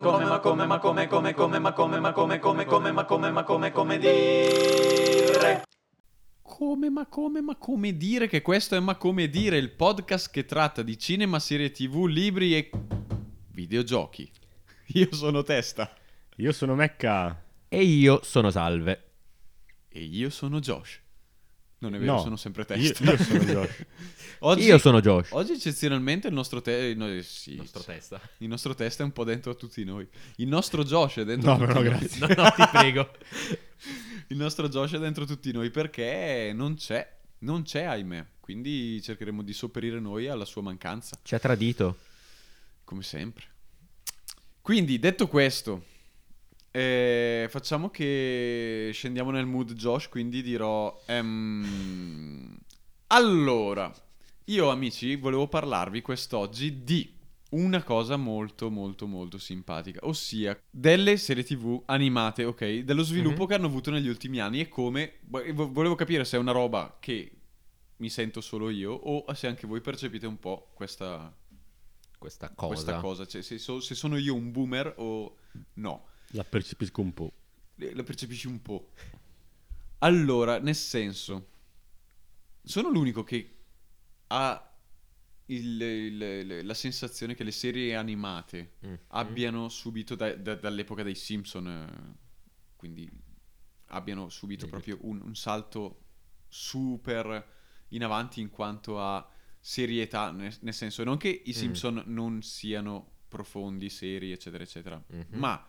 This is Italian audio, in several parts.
Come ma come ma come come come ma come ma come come come ma come ma come come dire Come ma come ma come dire che questo è Ma come dire, il podcast che tratta di cinema, serie tv, libri e videogiochi. Io sono Testa Io sono Mecca. E io sono Salve. e io sono Josh. Non è vero, No, sono sempre Io, Testa. io sono Josh. Oggi, Io sono Josh. Oggi eccezionalmente il nostro te- no, sì, Nostro testa. il nostro testa è un po' dentro a tutti noi. Il nostro Josh è dentro No, a tutti però noi. grazie. No, no, ti prego. Il nostro Josh è dentro tutti noi perché non c'è, non c'è ahimè. Quindi cercheremo di sopperire noi alla sua mancanza, Ci ha tradito. come sempre. Quindi, detto questo, eh, facciamo che scendiamo nel mood Josh, quindi dirò... ehm, allora, io amici volevo parlarvi quest'oggi di una cosa molto molto molto simpatica, ossia delle serie tv animate, ok? Dello sviluppo Mhm. che hanno avuto negli ultimi anni e come... vo- Volevo capire se è una roba che mi sento solo io o se anche voi percepite un po' questa, Questa cosa. questa cosa, cioè se, so- se sono io un boomer o no. La percepisco un po'. La percepisci un po'. Allora, nel senso, sono l'unico che ha il- il- il- la sensazione che le serie animate Mm. abbiano subito da- da- dall'epoca dei Simpson, quindi abbiano subito Degli proprio un, un salto super in avanti in quanto a serietà, nel, nel senso non che i Mm. Simpson non siano profondi, seri, eccetera, eccetera, Mhm. ma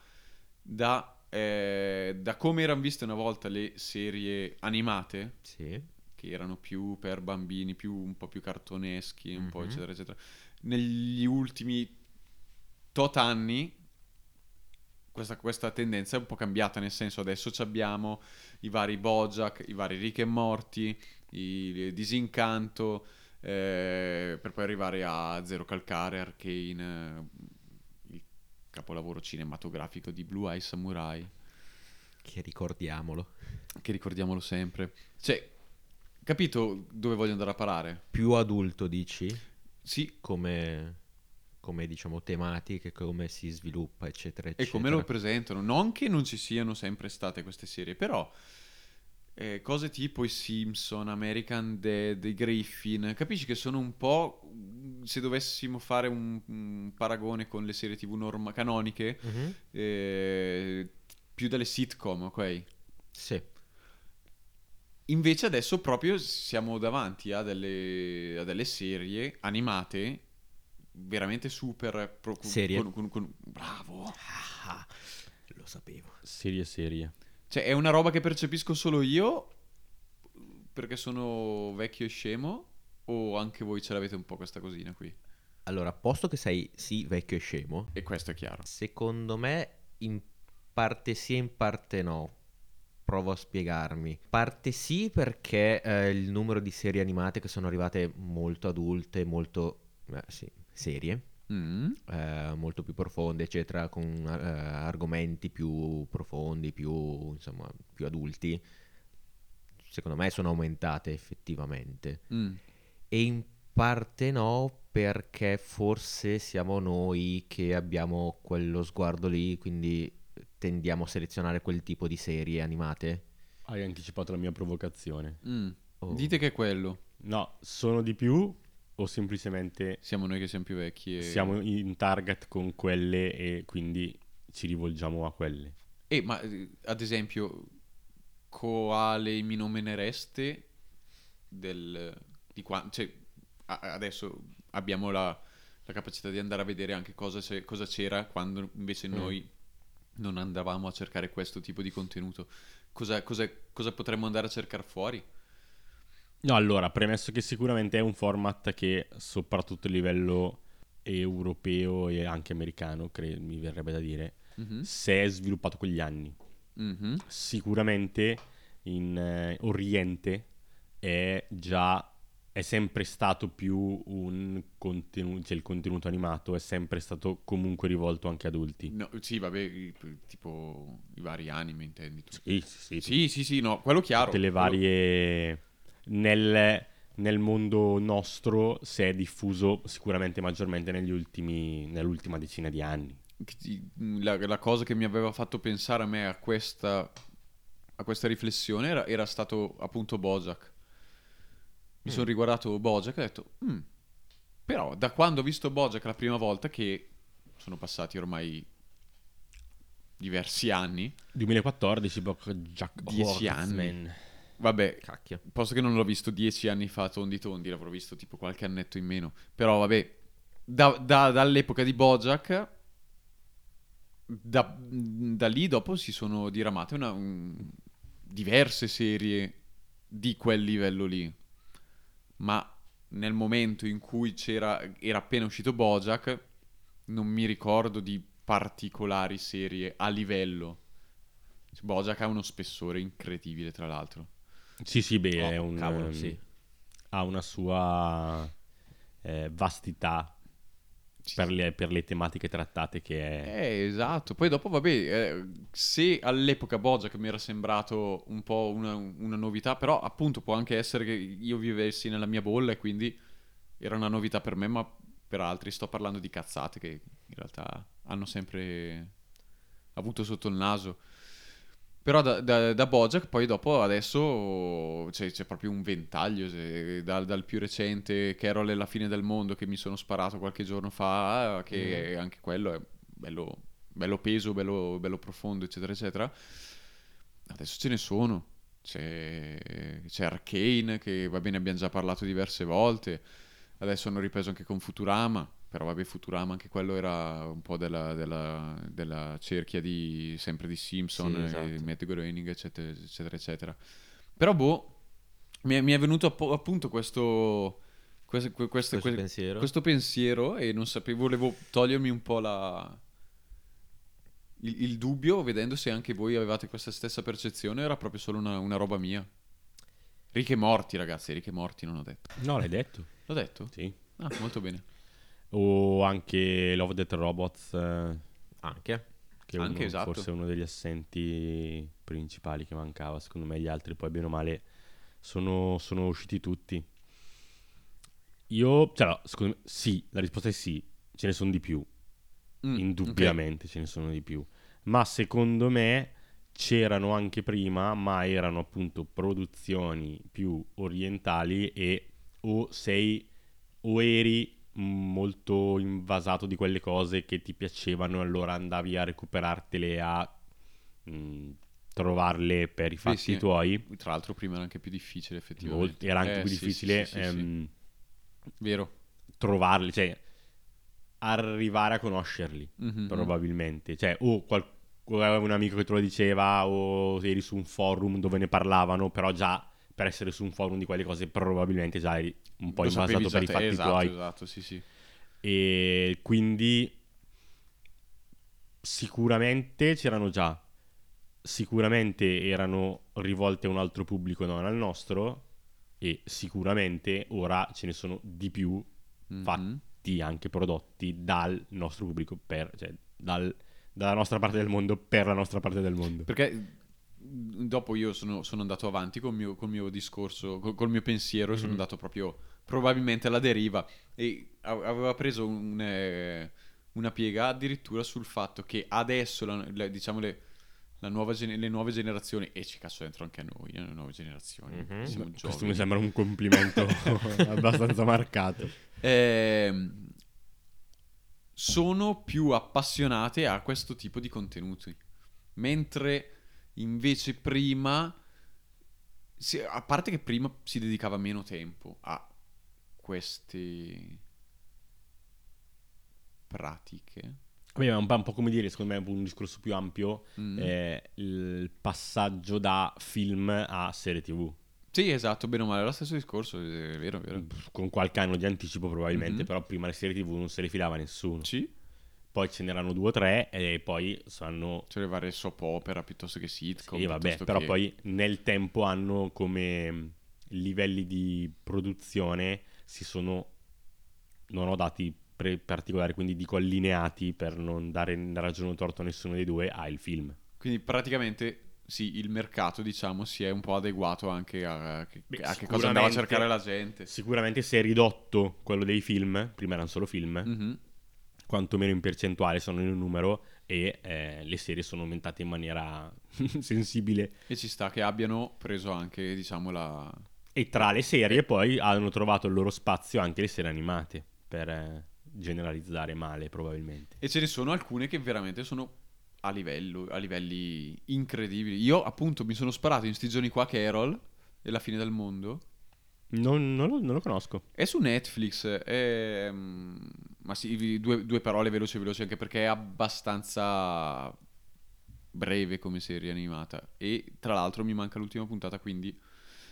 da, eh, da come erano viste una volta le serie animate, Sì. che erano più per bambini, più, un po' più cartoneschi, un po' Mhm. eccetera, eccetera, negli ultimi tot anni questa, questa tendenza è un po' cambiata, nel senso adesso abbiamo i vari Bojack, i vari Rick e Morty, i Disincanto, eh, per poi arrivare a Zero Calcare, Arcane, il capolavoro cinematografico di Blue Eye Samurai, Che ricordiamolo. che ricordiamolo sempre. Cioè, capito dove voglio andare a parare? Più adulto, dici? Sì, Come, come diciamo, tematiche, come si sviluppa, eccetera, e eccetera. come lo presentano. Non che non ci siano sempre state queste serie, però eh, cose tipo i Simpson, American Dead, i Griffin, capisci che sono un po', se dovessimo fare un, un paragone con le serie tv norma- canoniche, Mhm. eh, più delle sitcom, ok? Sì. Invece adesso proprio siamo davanti a delle, a delle serie animate veramente super... pro- con- Serie. con- con- con- bravo! Ah, lo sapevo. Serie serie. Cioè, è una roba che percepisco solo io perché sono vecchio e scemo o anche voi ce l'avete un po' questa cosina qui? Allora, posto che sei sì vecchio e scemo, E questo è chiaro. secondo me in parte sì e in parte no. Provo a spiegarmi. Parte sì perché eh, il numero di serie animate che sono arrivate molto adulte, molto eh, sì, serie, Mm. eh, molto più profonde, eccetera, con eh, argomenti più profondi, più insomma, più adulti. Secondo me sono aumentate effettivamente. Mm. E in parte no, perché forse siamo noi che abbiamo quello sguardo lì, quindi tendiamo a selezionare quel tipo di serie animate. Hai anticipato la mia provocazione. Mm. Oh. Dite che è quello. No, sono di più o semplicemente Siamo noi che siamo più vecchi e... siamo in target con quelle e quindi ci rivolgiamo a quelle. Eh, ma ad esempio, quale mi nominereste del... di qua... Cioè, a- adesso abbiamo la, la capacità di andare a vedere anche cosa, c'è- cosa c'era quando invece Mm. noi non andavamo a cercare questo tipo di contenuto. Cosa, cosa- cosa potremmo andare a cercare fuori? No, allora, premesso che sicuramente è un format che soprattutto a livello europeo e anche americano, cre- mi verrebbe da dire, Mhm, si è sviluppato con gli anni. mhm. Sicuramente in eh, Oriente è già è sempre stato più un contenuto, cioè il contenuto animato è sempre stato comunque rivolto anche ad adulti. No, sì, vabbè, tipo i vari anime intendi tu. Sì, sì, sì, Sì, sì, sì, no, quello chiaro. tutte le quello- varie nel, nel mondo nostro si è diffuso sicuramente maggiormente negli ultimi, nell'ultima decina di anni. La, la cosa che mi aveva fatto pensare a me a questa, a questa riflessione era, era stato appunto Bojack. Mi Mm. sono riguardato Bojack e ho detto, "Mm, però da quando ho visto Bojack la prima volta, che sono passati ormai diversi anni, 2014, Jack Dieci Horseman. Vabbè, Cacchio. Posto che non l'ho visto dieci anni fa tondi tondi, l'avrò visto tipo qualche annetto in meno. Però vabbè, da- da- dall'epoca di Bojack, da, da lì dopo si sono diramate una- un- diverse serie di quel livello lì. Ma nel momento in cui c'era, era appena uscito Bojack, non mi ricordo di particolari serie a livello. Bojack ha uno spessore incredibile, tra l'altro. Sì, sì, beh, Oh, è un, cavolo, ehm, sì. ha una sua eh, vastità per le, per le tematiche trattate che è... Eh, esatto. Poi dopo, vabbè, eh, se all'epoca Bojack mi era sembrato un po' una, una novità, però appunto può anche essere che io vivessi nella mia bolla e quindi era una novità per me, ma per altri sto parlando di cazzate che in realtà hanno sempre avuto sotto il naso. Però da, da, da Bojack poi dopo adesso c'è, c'è proprio un ventaglio, dal, dal più recente Carol e la fine del mondo che mi sono sparato qualche giorno fa, che anche quello è bello, bello peso, bello, bello profondo, eccetera, eccetera. Adesso ce ne sono. C'è, c'è Arcane, che va bene, abbiamo già parlato diverse volte. Adesso hanno ripreso anche con Futurama. Però vabbè, Futurama anche quello era un po' della, della- della cerchia di sempre di Simpson, Sì, e esatto. Matt Groening, eccetera, eccetera, eccetera. Però boh, mi è, mi è venuto appunto questo, questo, que- questo- Questo que- pensiero. questo pensiero e non sapevo, volevo togliermi un po' la... Il, il dubbio, vedendo se anche voi avevate questa stessa percezione, era proprio solo una, una roba mia. Ricche morti, ragazzi, ricche morti, non ho detto. No, l'hai detto? L'ho detto? Sì. Ah, molto bene. O anche Love Death Robots, eh, Anche. che è Anche, uno- esatto. forse uno degli assenti principali che mancava. Secondo me gli altri poi bene o male sono, sono usciti tutti. Io, cioè, no, secondo me, sì, la risposta è sì, ce ne sono di più. Mm, Indubbiamente ce ne sono di più. Ma secondo me c'erano anche prima, ma erano appunto produzioni più orientali e o sei o eri molto invasato di quelle cose che ti piacevano allora andavi a recuperartele a mm, trovarle per i fatti sì. tuoi. ok. Tra l'altro prima era anche più difficile, effettivamente. Era anche Eh, più sì, sì, difficile sì, sì, sì. ehm, Vero. trovarli, cioè arrivare a conoscerli. Mhm. probabilmente. Cioè, o qual- un amico che te lo diceva, o eri su un forum dove ne parlavano, però già per essere su un forum di quelle cose probabilmente già eri un po' Lo per i fatti esatto, tuoi. Esatto, sì, sì. E quindi sicuramente c'erano già. Sicuramente erano rivolte a un altro pubblico, non al nostro. E sicuramente ora ce ne sono di più Mhm. fatti anche prodotti dal nostro pubblico per, cioè dal- dalla nostra parte del mondo per la nostra parte del mondo. Perché dopo io sono, sono andato avanti col mio, col mio discorso, col, col mio pensiero, e sono andato proprio probabilmente alla deriva. E aveva preso un, eh, una piega addirittura sul fatto che adesso, la- le- diciamo, le, la nuova gene- le nuove generazioni, e ci cazzo dentro anche a noi, eh, le nuove generazioni, Mhm. siamo Questo mi sembra un complimento abbastanza marcato. ehm, sono più appassionate a questo tipo di contenuti. Mentre invece prima, si- a parte che prima si dedicava meno tempo a queste pratiche. Vabbè, ma un po', un po' come dire, secondo me è un discorso più ampio, Mm. è il passaggio da film a serie tv. Sì, esatto, bene o male, è lo stesso discorso, è vero, è vero. Con qualche anno di anticipo probabilmente, Mhm. però prima le serie tv non se le filava nessuno. Sì, Poi ce n'erano due o tre e poi sanno... c'è le varie soap opera piuttosto che sitcom. Sì, vabbè, però che- poi nel tempo hanno come mh, livelli di produzione si sono, non ho dati pre- particolari, quindi dico allineati per non dare ragione o torto a nessuno dei due, al film. Quindi praticamente sì, il mercato, diciamo, si è un po' adeguato anche a, Beh, a che cosa andava a cercare la gente. Sicuramente si è ridotto quello dei film, prima erano solo film, Mhm. Quantomeno in percentuale sono in un numero e eh, le serie sono aumentate in maniera sensibile. E ci sta che abbiano preso anche, diciamo, la... E tra le serie poi hanno trovato il loro spazio anche le serie animate, per eh, generalizzare male probabilmente. E ce ne sono alcune che veramente sono a livello, a livelli incredibili. Io, appunto, mi sono sparato in sti giorni qua Carol e la fine del mondo. Non, non lo, non lo conosco. È su Netflix, è, mm, ma sì, due, due parole veloci veloci anche perché è abbastanza breve come serie animata e tra l'altro mi manca l'ultima puntata quindi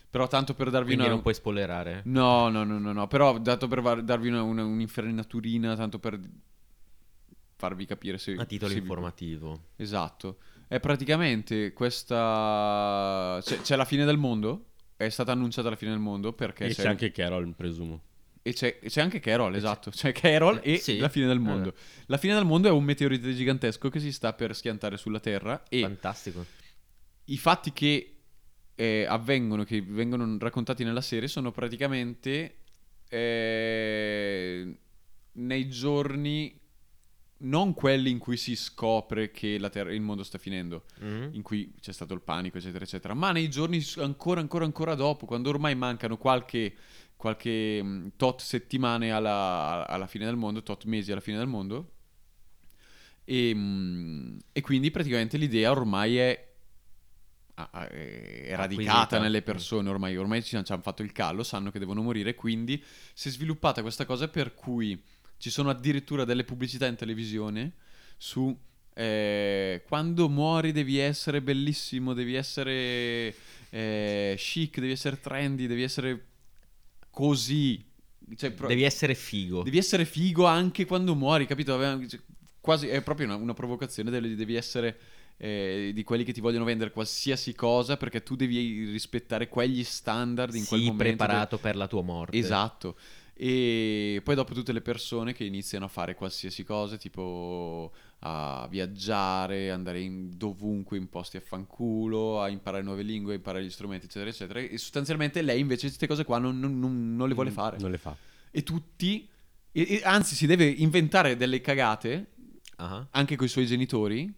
però tanto per darvi Quindi una... non puoi spoilerare. No, no, no, no, no, però dato per var- darvi una, una- un'infarinaturina tanto per farvi capire se... A titolo se vi- informativo. Esatto. È praticamente questa... C'è, c'è la fine del mondo? È stata annunciata la fine del mondo perché e c'è anche Carol, presumo. e c'è, c'è anche Carol, esatto. C'è Carol Eh, e sì. la fine del mondo. La fine del mondo è un meteorite gigantesco che si sta per schiantare sulla Terra e Fantastico. i fatti che eh, avvengono, che vengono raccontati nella serie, sono praticamente eh, nei giorni, non quelli in cui si scopre che Terra- il mondo sta finendo, Mhm. in cui c'è stato il panico, eccetera, eccetera, ma nei giorni ancora, ancora, ancora dopo, quando ormai mancano qualche, qualche mh, tot settimane alla, alla fine del mondo, tot mesi alla fine del mondo, e, mh, e quindi praticamente l'idea ormai è, è radicata Acquisita. nelle persone, ormai, ormai ci hanno fatto il callo, sanno che devono morire, quindi si è sviluppata questa cosa per cui ci sono addirittura delle pubblicità in televisione su eh, quando muori devi essere bellissimo, devi essere eh, chic, devi essere trendy, devi essere così. Cioè, pro- Devi essere figo. devi essere figo anche quando muori, capito? Cioè, Quasi, è proprio una, una provocazione, del- devi essere eh, di quelli che ti vogliono vendere qualsiasi cosa perché tu devi rispettare quegli standard in quel Sii momento. preparato per la tua morte. Esatto. E poi dopo tutte le persone che iniziano a fare qualsiasi cosa, tipo a viaggiare, andare in- dovunque in posti a fanculo, a imparare nuove lingue, a imparare gli strumenti, eccetera, eccetera. E sostanzialmente lei invece queste cose qua non, non- non- le vuole fare. Non le fa. E tutti, e- e anzi si deve inventare delle cagate Ah. anche con i suoi genitori.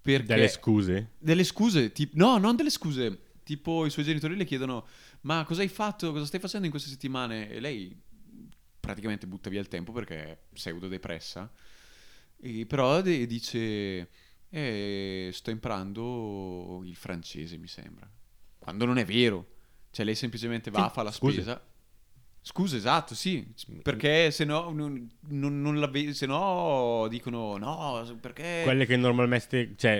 Perché Delle scuse? delle scuse, tip- no, non delle scuse. Tipo i suoi genitori le chiedono: Ma cosa hai fatto? Cosa stai facendo in queste settimane? E lei praticamente butta via il tempo perché è pseudo depressa. E però de- dice: "Eh, Sto imparando il francese, mi sembra. Quando non è vero. Cioè, lei semplicemente va, Sì, fa la scuse. spesa. Scusa, esatto, sì. Perché se no, non, non- non la ve- se no dicono no, perché... Quelle che normalmente, cioè,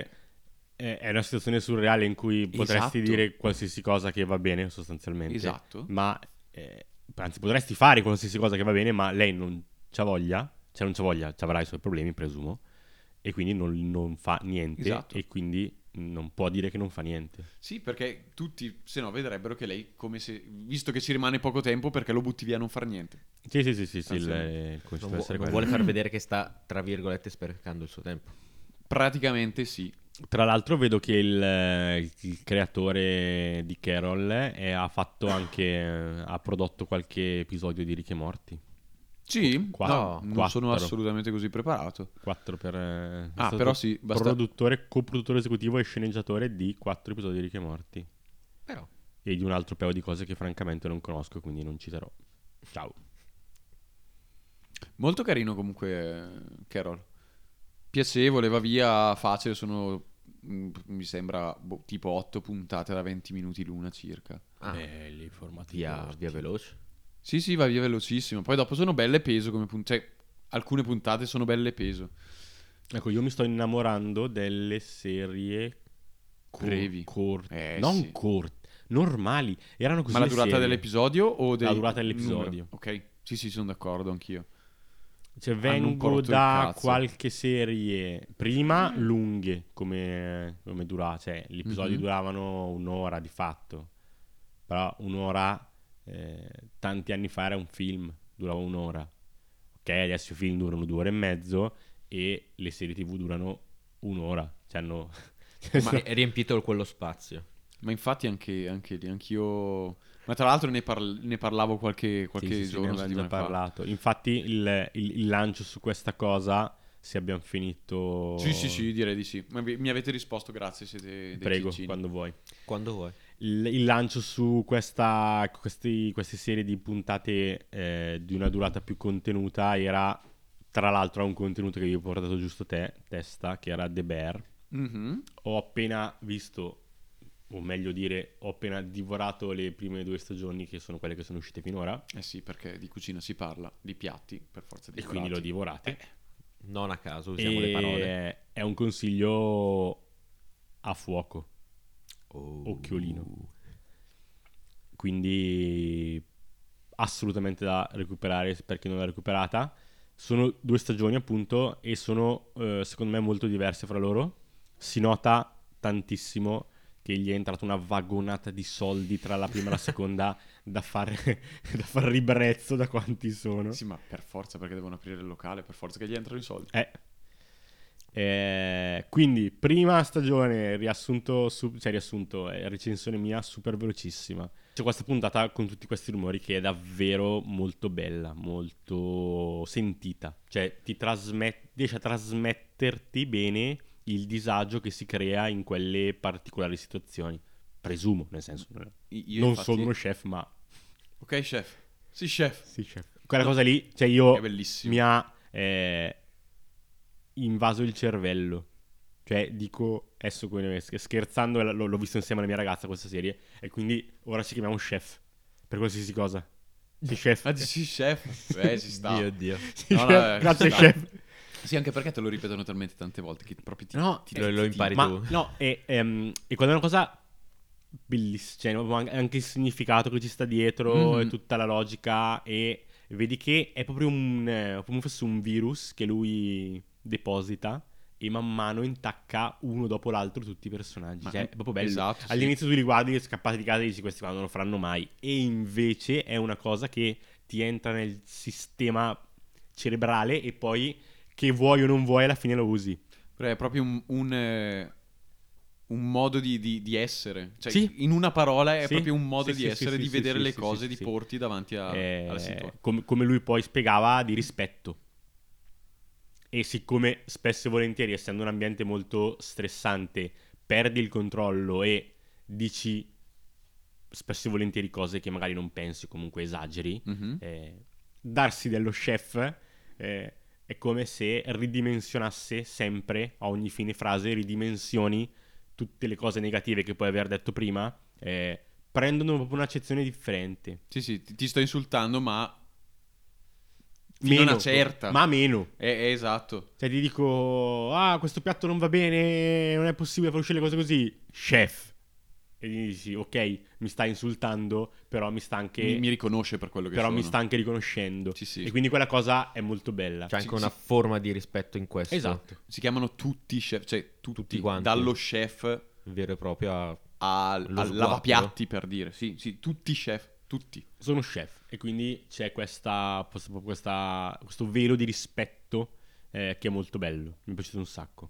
è è una situazione surreale in cui potresti Esatto. dire qualsiasi cosa che va bene, sostanzialmente. Esatto. Ma, eh, anzi, potresti fare qualsiasi cosa che va bene, ma lei non c'ha voglia, cioè non c'ha voglia, ci avrà i suoi problemi, presumo, e quindi non, non fa niente, Esatto. e quindi non può dire che non fa niente. Sì, perché tutti, se no, vedrebbero che lei, come se, visto che ci rimane poco tempo, perché lo butti via a non far niente. Sì, sì, sì, sì, sì, concetto Non, vu- vuole far vedere che sta, tra virgolette, sprecando il suo tempo. Praticamente sì. Tra l'altro vedo che il, eh, il creatore di Carol eh, ha fatto anche, eh, ha prodotto qualche episodio di Rick e Morti. Sì? Qua- no, non quattro. sono assolutamente così preparato. 4 per... eh, è Ah, però sì, basta... Produttore, coproduttore esecutivo e sceneggiatore di 4 episodi di Rick e Morti. Però. E di un altro paio di cose che francamente non conosco, quindi non citerò. Ciao. Molto carino comunque Carol. Piacevole, va via facile, sono mm, mi sembra boh, tipo 8 puntate da 20 minuti l'una circa. Ah, Belli, formati via, via veloce. Sì, sì, va via velocissimo. Poi dopo sono belle peso come puntate. Cioè, alcune puntate sono belle peso. Ecco, io mi sto innamorando delle serie cor- Brevi. corte. Eh, non sì. corte, normali. Erano così Ma la durata serie. dell'episodio o del La durata dell'episodio. numero? Ok, sì, sì, sono d'accordo anch'io. Cioè, vengo da qualche serie prima lunghe come, come durava, cioè gli episodi Mhm. duravano un'ora di fatto, però un'ora eh, tanti anni fa era un film, durava un'ora. Ok, adesso i film durano due ore e mezzo e le serie tv durano un'ora, cioè hanno Ma è riempito quello spazio. Ma infatti anche, anche anch'io... Ma tra l'altro ne, parl- ne parlavo qualche, qualche Sì, sì, sì, giorno, ne avevamo già settimana fa. parlato. Infatti il, il- il lancio su questa cosa, se abbiamo finito... Sì, sì, sì, direi di sì. Ma vi- mi avete risposto, grazie, siete dei Prego, ciccini. quando vuoi. Quando vuoi. Il, il lancio su questa, questi- queste serie di puntate eh, di una durata più contenuta era, tra l'altro, un contenuto che vi ho portato giusto te, testa, che era The Bear. Mhm. Ho appena visto, o meglio dire, ho appena divorato le prime due stagioni, che sono quelle che sono uscite finora, Eh sì, perché di cucina si parla, di piatti, per forza di e quindi l'ho divorate. Non a caso usiamo le parole. E è un consiglio a fuoco, occhiolino. Quindi assolutamente da recuperare per chi non l'ha recuperata. Sono due stagioni appunto e sono eh, secondo me molto diverse fra loro. Si nota tantissimo che gli è entrata una vagonata di soldi tra la prima e la seconda da fare, da far ribrezzo da quanti sono. Sì, ma per forza, perché devono aprire il locale, per forza che gli entrano i soldi. Eh. Eh, quindi, prima stagione, riassunto, su- cioè riassunto, eh, recensione mia super velocissima. C'è questa puntata con tutti questi rumori che è davvero molto bella, molto sentita. Cioè, ti trasmet- riesce a trasmetterti bene il disagio che si crea in quelle particolari situazioni. Presumo, nel senso, non, I- Io non infatti- sono uno chef, ma Ok, chef. Sì, chef. sì, chef. Quella cosa lì, cioè io mi ha eh, invaso il cervello. Cioè, dico, adesso scherzando, l- l'ho visto insieme alla mia ragazza questa serie, e quindi ora ci chiamiamo chef. Per qualsiasi cosa. Sì, chef. Ah, dici chef? Beh, ci sta. Dio, Dio. Sì, No, no, chef. eh, Grazie, ci sta. chef. Sì, anche perché te lo ripetono talmente tante volte che proprio ti... No, ti- lo- ti- lo impari Ma tu. no, e, ehm, e quando è una cosa bellissima, cioè anche- il significato che ci sta dietro Mhm. e tutta la logica e vedi che è proprio un, eh, come fosse un virus che lui deposita e man mano intacca uno dopo l'altro tutti i personaggi. Ma- Cioè, è proprio bello. esatto, sì. All'inizio tu li guardi scappati di casa e dici questi qua non lo faranno mai. E invece è una cosa che ti entra nel sistema cerebrale e poi che vuoi o non vuoi alla fine lo usi. È proprio un, un, eh, un modo di, di- di essere. Cioè, Sì. in una parola è Sì. proprio un modo Sì, di essere, di vedere le cose, di porti davanti a- Eh, alla situazione. com- come lui poi spiegava di rispetto. E siccome spesso e volentieri, essendo un ambiente molto stressante, perdi il controllo e dici spesso e volentieri cose che magari non pensi comunque esageri, Mhm. eh, darsi dello chef eh, è come se ridimensionasse sempre, a ogni fine frase, ridimensioni tutte le cose negative che puoi aver detto prima, eh, prendono proprio un'accezione differente. Sì, sì, ti, ti sto insultando, ma Meno, una certa. Ma meno. È, è esatto. Cioè ti dico, ah, questo piatto non va bene, non è possibile far uscire le cose così. Chef. E gli dici, ok, mi sta insultando, però mi sta anche, Mi, mi riconosce per quello che però sono. mi sta anche riconoscendo. Sì, sì. E quindi quella cosa è molto bella. C'è anche Sì, una sì. forma di rispetto in questo. esatto. Si chiamano tutti chef, cioè tutti, Tutti quanti. dallo chef Vero e proprio a... al, Lo al lavapiatti per dire. Sì, sì, tutti chef, tutti. Sono chef e quindi c'è questa, questa- questa- questo velo di rispetto eh, che è molto bello. Mi è piaciuto un sacco.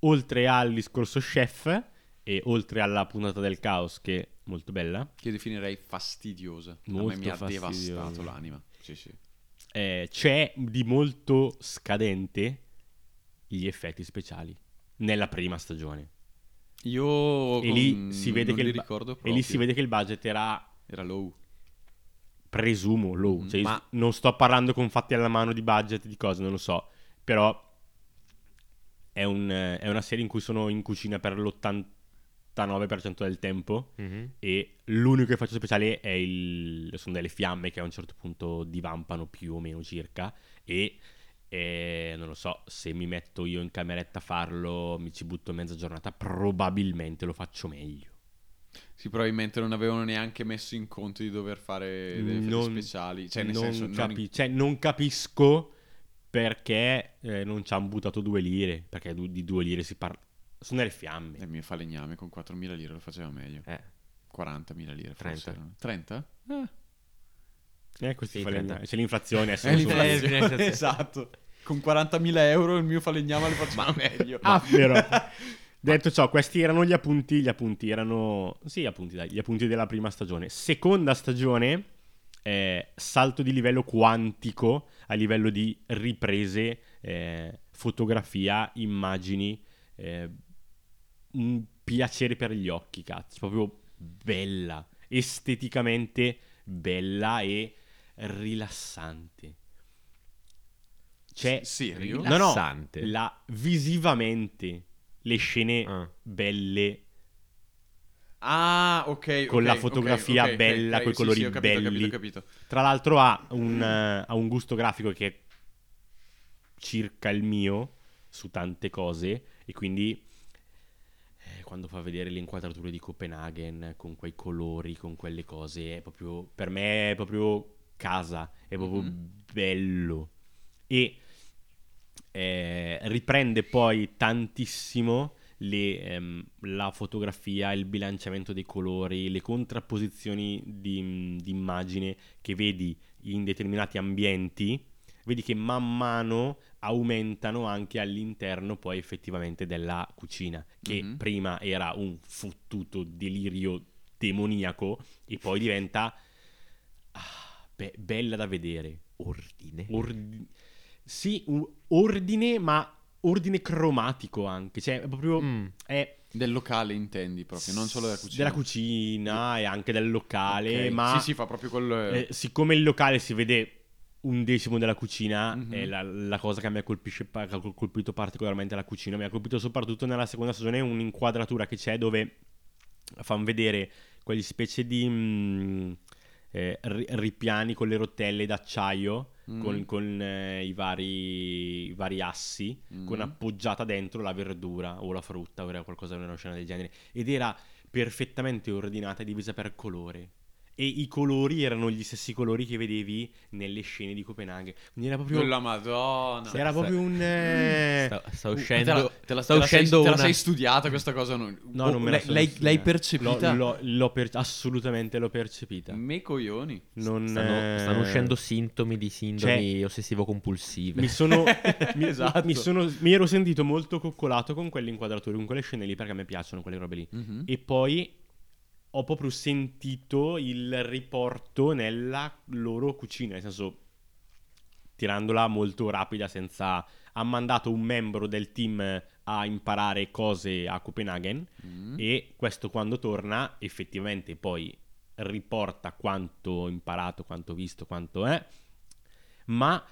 Oltre al discorso chef e oltre alla puntata del caos che è molto bella, Che io definirei fastidiosa. a Molto me mi ha devastato l'anima. Sì, sì. eh, c'è di molto scadente gli effetti speciali nella prima stagione. Io E lì si vede che il e lì si vede che il budget era Era low. presumo low. Mm, Cioè, ma- non sto parlando con fatti alla mano di budget di cose, non lo so. Però è, un, è una serie in cui sono in cucina per l'89% del tempo. Mhm. E l'unico effetto speciale è il, sono delle fiamme che a un certo punto divampano più o meno circa. E eh, non lo so, se mi metto io in cameretta a farlo, mi ci butto mezza giornata, probabilmente lo faccio meglio. Sì, probabilmente non avevano neanche messo in conto di dover fare delle Non- speciali. Cioè, nel non, senso, non- capi- cioè, non capisco perché eh, non ci hanno buttato due lire. Perché du- di due lire si parla. Sono delle fiamme. il mio falegname con 4.000 lire lo faceva meglio. Eh, 40.000 lire, forse. 30. erano. 30? Eh, questi Sì, falegna- 30. C'è l'inflazione. adesso Eh, l'inflazione. esatto. Con 40.000 euro il mio falegname lo faceva meglio. Ah, vero. Detto ciò, questi erano gli appunti, gli appunti erano... Sì, appunti, dai, gli appunti della prima stagione. Seconda stagione, eh, salto di livello quantico a livello di riprese, eh, fotografia, immagini, eh, un piacere per gli occhi, cazzo, proprio bella, esteticamente bella e rilassante. C'è... Serio? No, no, Rilassante. la, visivamente le scene Ah. belle Ah, ok. Con ok, la fotografia ok, ok, bella, ok, coi sì, colori sì, capito, belli. capito, capito. Tra l'altro ha un, eh, ha un gusto grafico che è circa il mio su tante cose e quindi quando fa vedere le inquadrature di Copenaghen con quei colori, con quelle cose, è proprio per me è proprio casa, è proprio Mhm. bello e eh, riprende poi tantissimo le, ehm, la fotografia, il bilanciamento dei colori, le contrapposizioni di, di immagine che vedi in determinati ambienti, vedi che man mano aumentano anche all'interno poi effettivamente della cucina, che Mhm. prima era un fottuto delirio demoniaco e poi diventa ah, be- bella da vedere. Ordine. Ordi- sì, ordine, ma ordine cromatico anche. Cioè, è proprio. Mm. È Del locale intendi proprio, non solo della cucina. Della cucina e anche del locale. Ok. Ma Sì, sì, fa proprio quel... eh, siccome il locale si vede un decimo della cucina, Mhm. è la, la cosa che mi ha colpisce- colpito particolarmente la cucina. Mi ha colpito soprattutto nella seconda stagione un'inquadratura che c'è dove fanno vedere quegli specie di mm, eh, ri- ripiani con le rotelle d'acciaio. Mm. Con, con, eh, i, vari, i vari assi, Mm. con appoggiata dentro la verdura o la frutta, o era qualcosa, una scena del genere. Ed era perfettamente ordinata e divisa per colore. E i colori erano gli stessi colori che vedevi nelle scene di Copenaghen. Quindi era proprio. Quella madonna. era proprio un. eh, Sta, sta uscendo. te la, te la- sta te la sei, uscendo te la sei studiata questa cosa? No, No, non me la l'hai, sono l'hai, l'hai percepita? L'ho, l'ho- l'ho per- assolutamente l'ho percepita. Me coglioni. Non, Stanno, eh, stanno uscendo sintomi di sindromi ossessivo-compulsive. Mi sono, mi, Esatto. mi sono- mi ero sentito molto coccolato con quelle inquadrature, con quelle scene lì perché a me piacciono quelle robe lì. Mhm. E poi ho proprio sentito il riporto nella loro cucina, nel senso tirandola molto rapida senza... Ha mandato un membro del team a imparare cose a Copenaghen Mm. e questo quando torna effettivamente poi riporta quanto imparato, quanto visto, quanto è, ma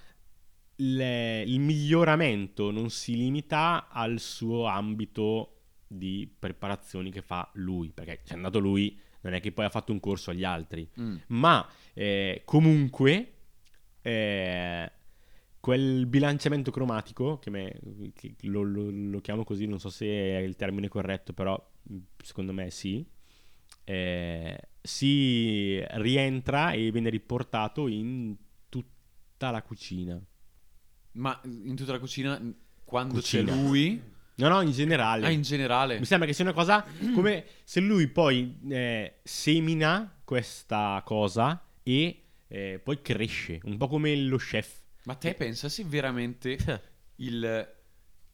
le- il miglioramento non si limita al suo ambito di preparazioni che fa lui, perché c'è andato lui, non è che poi ha fatto un corso agli altri, Mm. ma eh, comunque eh, quel bilanciamento cromatico, che, me- che lo, lo- lo chiamo così, non so se è il termine corretto, però mh, secondo me sì, eh, si rientra e viene riportato in tutta la cucina. Ma in tutta la cucina, quando Cucina. c'è lui... No, no, in generale. Ah, in generale. Mi sembra che sia una cosa come se lui poi eh, semina questa cosa e eh, poi cresce, un po' come lo chef. Ma te pensa se veramente il,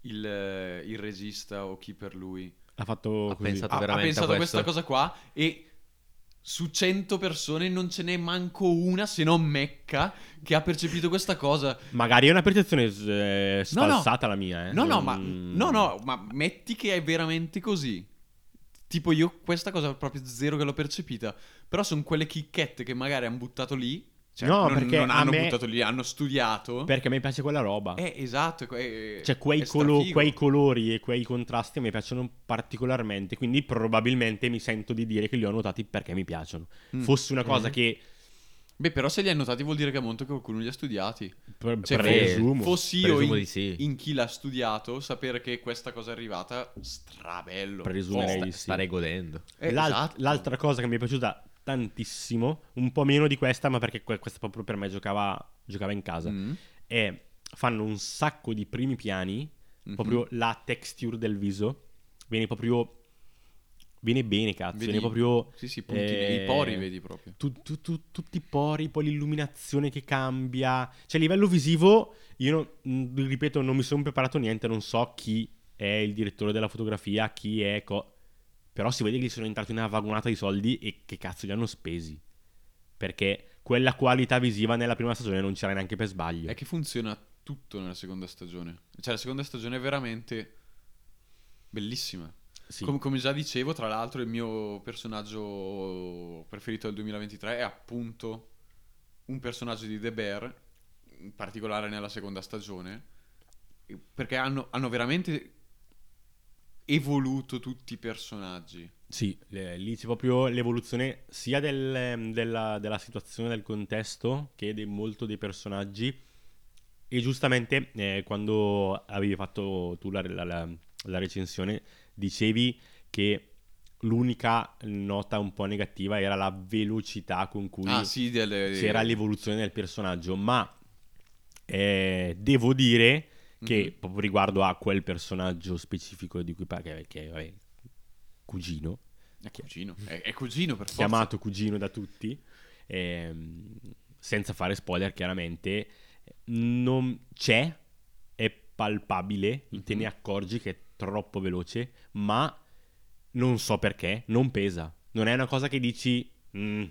il, il regista o chi per lui Ha fatto Ha così. pensato- ha, ha pensato a questa cosa qua e su 100 persone non ce n'è manco una se non Mecca che ha percepito questa cosa. Magari è una percezione eh, No, no. sfalsata la mia, eh. No, no, Non- ma, no, no, ma metti che è veramente così. Tipo io questa cosa proprio zero che l'ho percepita. Però sono quelle chicchette che magari hanno buttato lì. Cioè, No, non, perché non a hanno me- buttato lì, hanno studiato. Perché a me piace quella roba. Eh, esatto. È, Cioè, quei, colo- quei colori e quei contrasti a me piacciono particolarmente. Quindi probabilmente mi sento di dire che li ho notati perché mi piacciono. Mm. Fosse una cosa Mm. che Beh, però se li hai notati vuol dire che a monte qualcuno li ha studiati. pre- Cioè, presumo. fossi io Presumo in, di sì. in chi l'ha studiato, sapere che questa cosa è arrivata, strabello. Presumerei Forte. di sì. Starei godendo. Eh, L'al- esatto. L'altra cosa che mi è piaciuta tantissimo, un po' meno di questa, ma perché que- questa proprio per me giocava, giocava in casa, Mm. è fanno un sacco di primi piani, Mhm. proprio la texture del viso, viene proprio... Viene bene, cazzo, Vedi- viene proprio... Sì, sì, puntini, eh, i pori vedi proprio. tu- tu- tu- tutti i pori, poi l'illuminazione che cambia. Cioè, a livello visivo, io, non- mh, ripeto, non mi sono preparato niente, non so chi è il direttore della fotografia, chi è... co- Però si vede che gli sono entrati una vagonata di soldi e che cazzo li hanno spesi. Perché quella qualità visiva nella prima stagione non c'era neanche per sbaglio. È che funziona tutto nella seconda stagione. Cioè, la seconda stagione è veramente bellissima. Sì. Com- come già dicevo, tra l'altro, il mio personaggio preferito del 2023 è appunto un personaggio di The Bear, in particolare nella seconda stagione, perché hanno, hanno veramente evoluto tutti i personaggi. Sì, lì c'è proprio l'evoluzione sia del- della, della situazione, del contesto, che di molto dei personaggi. E giustamente, eh, quando avevi fatto tu la, la- la- la recensione, dicevi che l'unica nota un po' negativa era la velocità con cui Ah, sì, delle... c'era l'evoluzione del personaggio, ma eh, devo dire che Mhm. proprio riguardo a quel personaggio specifico di cui parla, che, che è cugino, È cugino, è, è cugino per forza. chiamato cugino da tutti, ehm, senza fare spoiler chiaramente, non c'è, è palpabile, Mhm. te ne accorgi che è troppo veloce, ma non so perché, non pesa. Non è una cosa che dici, "Mm,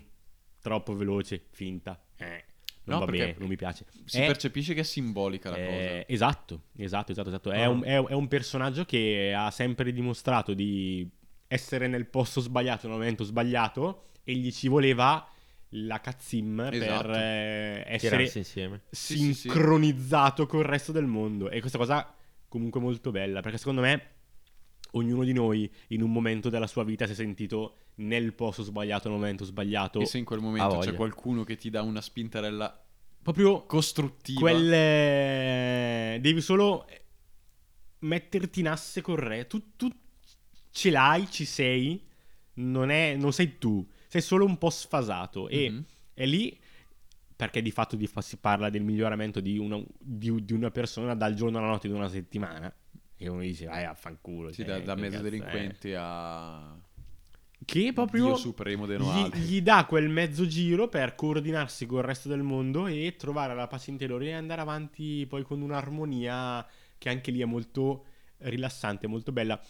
troppo veloce, finta, eh, non No, va bene, non mi piace. Si È- percepisce che è simbolica la eh, esatto, esatto, esatto, esatto. È, Ah. un, è un- è un personaggio che ha sempre dimostrato di essere nel posto sbagliato nel momento sbagliato e gli ci voleva la cazzim Esatto. per eh, essere insieme. Sì, sì, sì. sincronizzato col resto del mondo. E questa cosa comunque molto bella, perché secondo me ognuno di noi in un momento della sua vita si è sentito nel posto sbagliato, nel momento sbagliato. E se in quel momento c'è qualcuno che ti dà una spintarella Proprio costruttiva, quelle... Devi solo metterti in asse corretto. Tu, tu ce l'hai, ci sei, non, è, non sei tu, sei solo un po' sfasato. E Mhm. è lì perché di fatto di fa- si parla del miglioramento di una, di- di una persona dal giorno alla notte di una settimana. E uno dice, vai a fanculo. Sì, cioè, da, da che mezzo cazzo è?" delinquente a Che proprio gli, gli dà quel mezzo giro per coordinarsi con il resto del mondo e trovare la pace interiore e andare avanti poi con un'armonia che anche lì è molto rilassante, molto bella.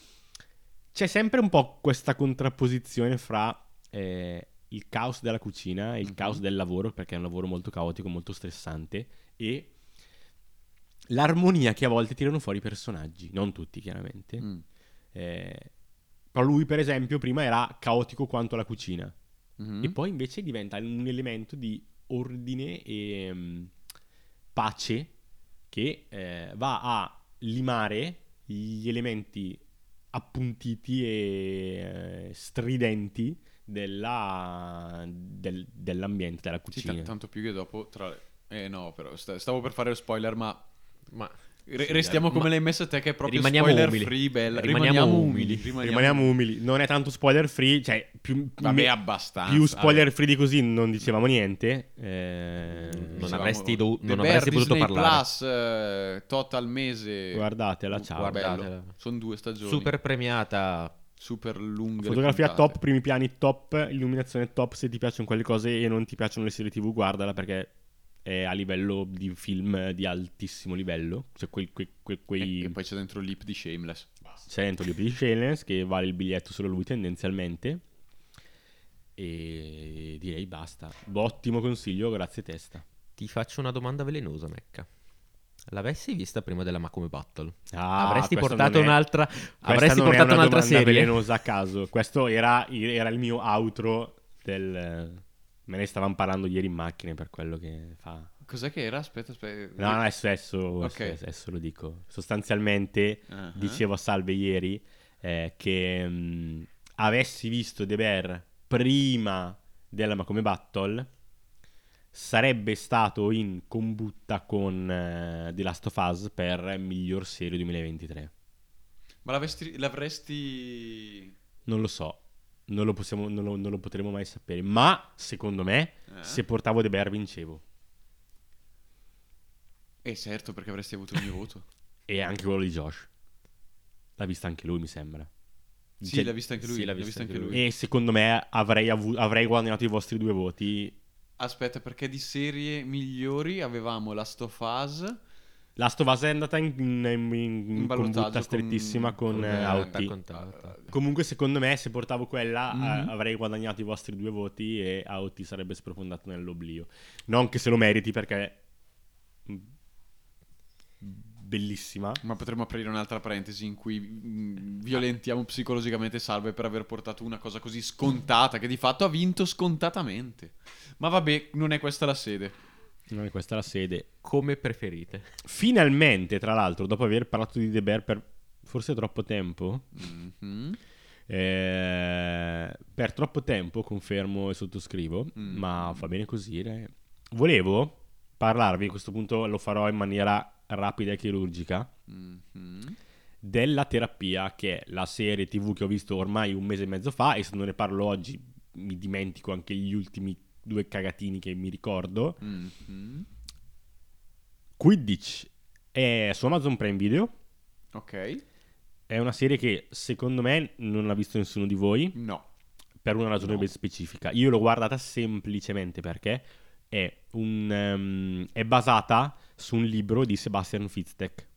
C'è sempre un po' questa contrapposizione fra eh, il caos della cucina e il Mhm. caos del lavoro, perché è un lavoro molto caotico, molto stressante, e l'armonia che a volte tirano fuori i personaggi, non tutti chiaramente. Mm. Eh, però lui, per esempio, prima era caotico quanto la cucina. Mhm. E poi invece diventa un elemento di ordine e mm, pace che eh, va a limare gli elementi appuntiti e eh, stridenti della- del- dell'ambiente, della Sì, cucina. ta- tanto più che dopo tra... Eh no, però sta- stavo per fare lo spoiler, ma Ma Sì, restiamo ma- come l'hai messa te che è proprio rimaniamo spoiler umili. free, bella. Rimaniamo Rimaniamo, umili. umili. Rimaniamo umili, non è tanto spoiler free, cioè più, Vabbè, me- abbastanza. più spoiler free di così non dicevamo niente. eh, Non avresti The non Bear, avresti potuto Disney parlare. Plus, eh, total mese. Guardatela, ciao. Guardatela. Sono due stagioni. super premiata. super lunghe. le Fotografia top, primi piani top, illuminazione top. Se ti piacciono quelle cose e non ti piacciono le serie TV, guardala perché è a livello di film di altissimo livello. Cioè, quei, quei, quei, quei- E, e poi c'è dentro l'ip di Shameless. c'è dentro gli di Shameless che vale il biglietto solo lui tendenzialmente. E direi basta. Ottimo consiglio, grazie testa. Ti faccio una domanda velenosa, Mecca. L'avessi vista prima della Macome Battle? Ah, avresti portato è- un'altra Avresti portato una un'altra domanda serie? velenosa a caso. Questo era, era il mio outro del... Me ne stavamo parlando ieri in macchina per quello che fa. Cos'è che era? Aspetta, aspetta. No, no, adesso, adesso, Ok. adesso lo dico. Sostanzialmente Ah, dicevo a Salve ieri eh, che mh, avessi visto The Bear prima della Macome Battle sarebbe stato in combutta con eh, The Last of Us per miglior serie 2023. Ma l'avresti... l'avresti... Non lo so, non lo, possiamo, non lo, non lo potremo mai sapere, ma secondo me Eh? se portavo The Bear vincevo. Eh certo, perché avresti avuto il mio voto. E anche quello di Josh. L'ha vista anche lui, mi sembra. Sì, Cioè, l'ha vista anche lui. sì, l'ha l'ha vista vista anche anche lui. E secondo me avrei, avu- avrei guadagnato i vostri due voti. Aspetta, perché di serie migliori avevamo Last of Us, Last of Us è andata in, in, in, In combutta con- strettissima con, con, eh, eh, Auti. Titan. Comunque, secondo me, se portavo quella, Mhm. eh, avrei guadagnato i vostri due voti e Auti sarebbe sprofondato nell'oblio. Non che se lo meriti, perché. mm, Bellissima. Ma potremmo aprire un'altra parentesi in cui mm, violentiamo psicologicamente Salve per aver portato una cosa così scontata che di fatto ha vinto scontatamente. Ma vabbè, non è questa la sede. Non è questa la sede. Come preferite? Finalmente, tra l'altro, dopo aver parlato di The Bear per forse troppo tempo, Mhm. eh, per troppo tempo, confermo e sottoscrivo, Mm. ma va bene così. dai. Volevo parlarvi, a questo punto lo farò in maniera rapida e chirurgica, Mhm. della terapia, che è la serie TV che ho visto ormai un mese e mezzo fa, e se non ne parlo oggi mi dimentico anche gli ultimi due cagatini che mi ricordo. Mhm. Quidditch è su Amazon Prime Video. Ok. È una serie che secondo me non l'ha visto nessuno di voi No. per una ragione No. ben specifica. Io l'ho guardata semplicemente perché è, un, ehm, è basata su un libro di Sebastian Fitzek.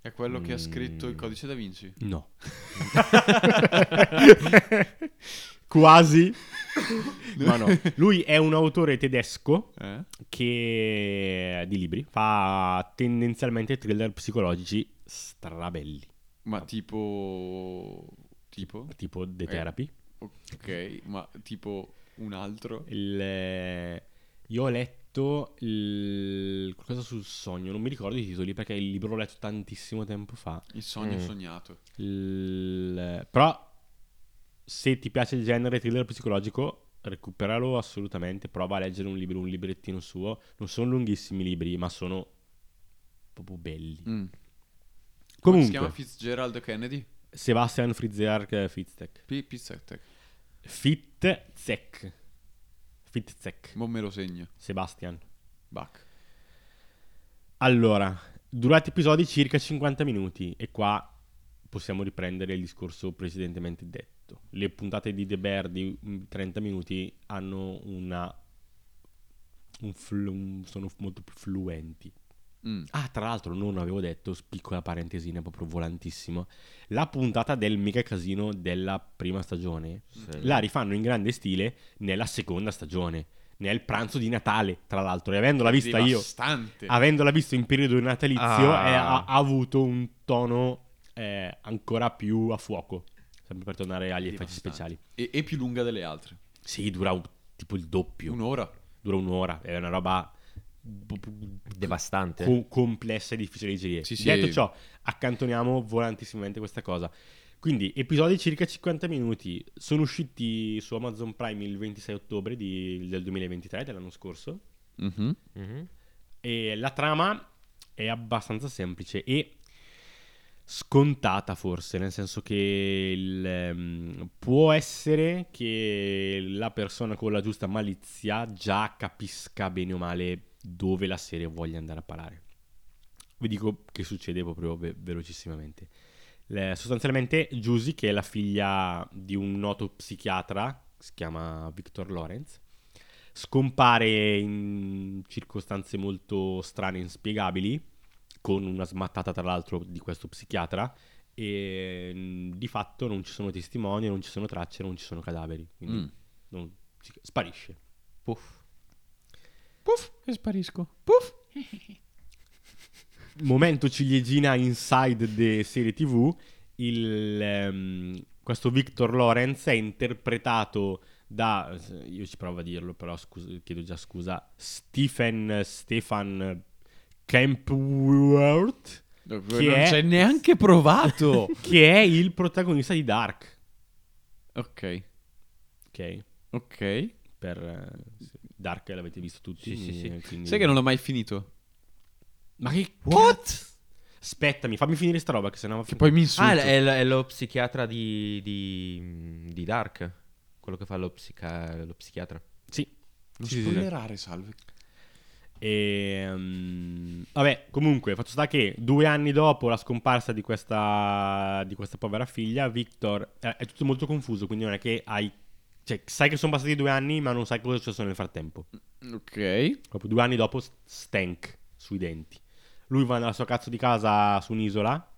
È quello che ha scritto il Mm. codice da Vinci. No. Quasi. Ma no. Lui è un autore tedesco Eh? che di libri fa tendenzialmente thriller psicologici strabelli, Ma tipo... Tipo? tipo The Eh. Therapy. Ok, ma tipo un altro? Il, eh, io ho letto il- qualcosa sul sogno, non mi ricordo i titoli perché il libro l'ho letto tantissimo tempo fa. Il sogno Mm. sognato. Il- però se ti piace il genere thriller psicologico, recuperalo assolutamente, prova a leggere un libro, un librettino suo. Non sono lunghissimi libri, ma sono proprio belli. Mm. Come Comunque, si chiama Fitzgerald Kennedy? Sebastian Fritzerk Fitzek. P. Pizzette. Fitzek. Fitzek. Mo me lo segno. Sebastian. Bach. Allora, durati episodi circa 50 minuti e qua possiamo riprendere il discorso precedentemente detto. Le puntate di The Bear di mm, 30 minuti hanno una... un flu- un- sono molto più fluenti. Mm. Ah, tra l'altro non avevo detto, piccola parentesina proprio volantissimo, la puntata del mega casino della prima stagione Sì. la rifanno in grande stile nella seconda stagione, nel pranzo di Natale, tra l'altro, e avendola vista io avendola visto in periodo natalizio, Ah. è- ha, ha avuto un tono eh, ancora più a fuoco. Sempre per tornare agli effetti speciali. E, e più lunga delle altre. Sì, dura un- tipo il doppio. Un'ora. Dura un'ora. È una roba Devastante. co- complessa e difficile da digerire. Sì, sì. Detto ciò, accantoniamo volantissimamente questa cosa. Quindi, episodi circa 50 minuti. Sono usciti su Amazon Prime il 26 ottobre di- del 2023, dell'anno scorso. Mhm. Mhm. E la trama è abbastanza semplice e scontata forse, nel senso che il, ehm, può essere che la persona con la giusta malizia già capisca bene o male dove la serie voglia andare a parare. Vi dico che succede proprio ve- velocissimamente. Le- sostanzialmente Giusy, che è la figlia di un noto psichiatra, si chiama Victor Lawrence, scompare in circostanze molto strane e inspiegabili, con una smattata tra l'altro di questo psichiatra, e mh, di fatto non ci sono testimoni, non ci sono tracce, non ci sono cadaveri, quindi Mm. non- si- sparisce. Puff. Puff, e sparisco. Puff. momento ciliegina inside the serie tv il, ehm, questo Victor Lawrence è interpretato da io ci provo a dirlo però scusa, chiedo già scusa Stephen Stefan Kempworth non è- c'è neanche provato. che è il protagonista di Dark ok. ok Ok. per eh, Dark l'avete visto tutti Sì, sì, sì. eh, quindi- Sai che non l'ho mai finito? ma che what? aspettami fammi finire sta roba che sennò Che poi mi insulto. Ah, è, è lo psichiatra di, di, di Dark. Quello che fa lo, psica- lo psichiatra. sì non sì. spoilerare, salve. E, mm, vabbè, comunque, fatto sta che due anni dopo la scomparsa di questa, di questa povera figlia, Victor eh, è tutto molto confuso. Quindi non è che hai. Cioè, sai che sono passati due anni, ma non sai cosa è successo nel frattempo. Ok. Proprio due anni dopo, stank sui denti. lui va nella sua cazzo di casa su un'isola,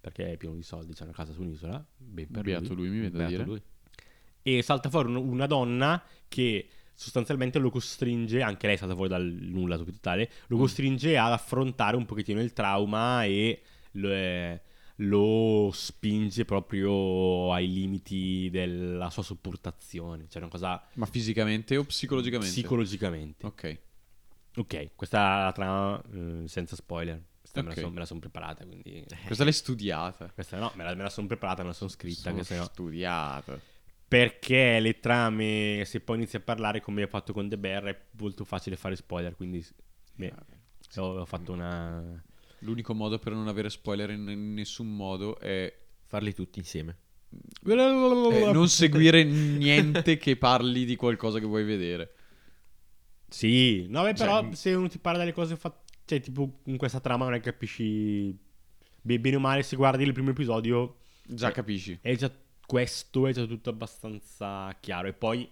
perché è pieno di soldi, c'è una casa su un'isola, ben per Beato lui, mi viene da dire. lui. E salta fuori un- una donna che sostanzialmente lo costringe, anche lei salta fuori dal nulla totale, lo Mm. costringe ad affrontare un pochettino il trauma e lo, eh, lo spinge proprio ai limiti della sua sopportazione. Cioè una cosa Ma fisicamente o psicologicamente? psicologicamente. Ok. Ok, questa è la trama eh, senza spoiler. Questa me la son- sono preparata, quindi... Questa l'hai studiata. Questa no, me la, sono preparata, me la sono scritta. Sono questa no. Perché le trame, se poi inizi a parlare come hai fatto con The Bear, è molto facile fare spoiler. Quindi beh, ho, ho fatto una. L'unico modo per non avere spoiler in, nessun modo è, Farli tutti insieme. è non seguire niente che parli di qualcosa che vuoi vedere. Sì, no, beh, però Cioè, se uno ti parla delle cose fatte. Cioè, tipo, in questa trama non è che capisci. Beh, bene o male, se guardi il primo episodio, Già Eh, capisci. è già questo, è già tutto abbastanza chiaro. E poi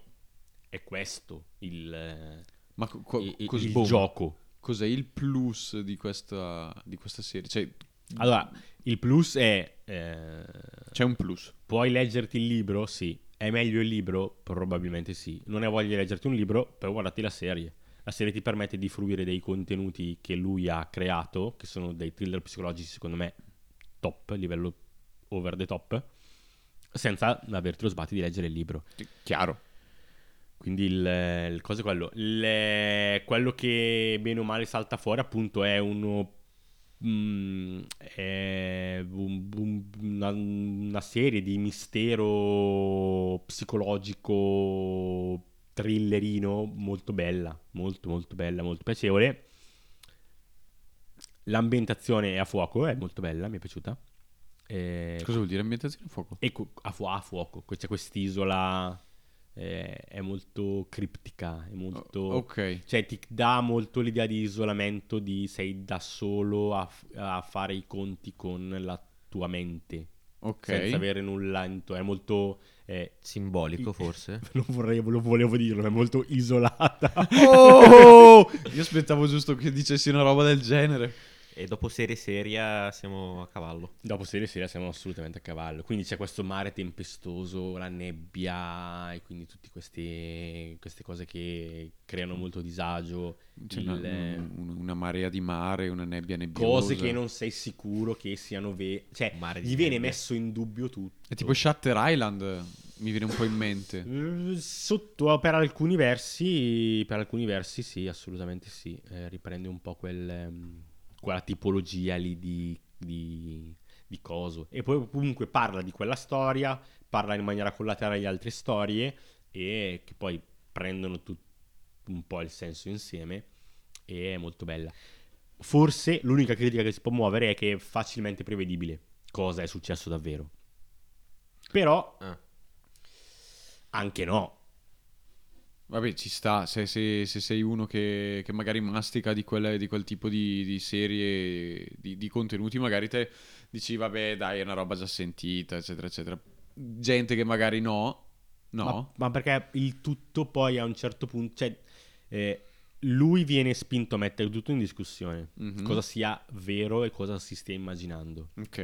è questo il, Ma co- co- il- cos- il gioco. cos'è il plus di questa, di questa serie? Cioè, Allora, il plus è. eh, c'è un plus. Puoi leggerti il libro? Sì. È meglio il libro? Probabilmente sì. Non hai voglia di leggerti un libro? Però guardati la serie. La serie ti permette di fruire dei contenuti che lui ha creato, che sono dei thriller psicologici, secondo me, top, livello over the top, senza averti lo sbatti di leggere il libro. Chiaro. Quindi il, il cosa è quello. Il- quello che bene o male salta fuori, appunto, è uno. mm, è un- un- una, una serie di mistero psicologico thrillerino molto bella, molto molto bella, molto piacevole. L'ambientazione è a fuoco, è molto bella, mi è piaciuta. Eh, Cosa vuol dire ambientazione a fuoco? e co- a, fu- a fuoco, c'è quest'isola, eh, è molto criptica, è molto... O- ok. Cioè ti dà molto l'idea di isolamento, di sei da solo a, f- a fare i conti con la tua mente, Ok. senza avere nulla intorno, è molto... eh, Simbolico, I- forse. non vorrei, lo volevo dirlo, è molto isolata. Oh! Io aspettavo giusto che dicessi una roba del genere. E dopo serie seria siamo a cavallo. Dopo serie sera siamo assolutamente a cavallo. Quindi c'è questo mare tempestoso, la nebbia e quindi tutte queste, queste cose che creano molto disagio. C'è Il- una, un- una marea di mare, una nebbia nebbiosa. cose che non sei sicuro che siano vere. Cioè, Mare gli viene nebbia. messo in dubbio tutto. È tipo Shutter Island, mi viene un po' in mente. Eh, Sotto, per alcuni versi, per alcuni versi sì, assolutamente sì. Eh, riprende un po' quel, ehm, quella tipologia lì di, di, di coso. E poi comunque parla di quella storia, parla in maniera collaterale di altre storie e che poi prendono tut- un po' il senso insieme e è molto bella. Forse l'unica critica che si può muovere è che è facilmente prevedibile cosa è successo davvero. Però Ah. anche no. Vabbè, ci sta. Se, se- se sei uno che, che magari mastica di, quelle- di quel tipo di, di serie, di, di contenuti, magari te dici, vabbè, dai, è una roba già sentita, eccetera, eccetera. Gente che magari no, no. Ma, ma perché il tutto poi a un certo punto, cioè, eh, lui viene spinto a mettere tutto in discussione, Mhm. cosa sia vero e cosa si stia immaginando. Ok.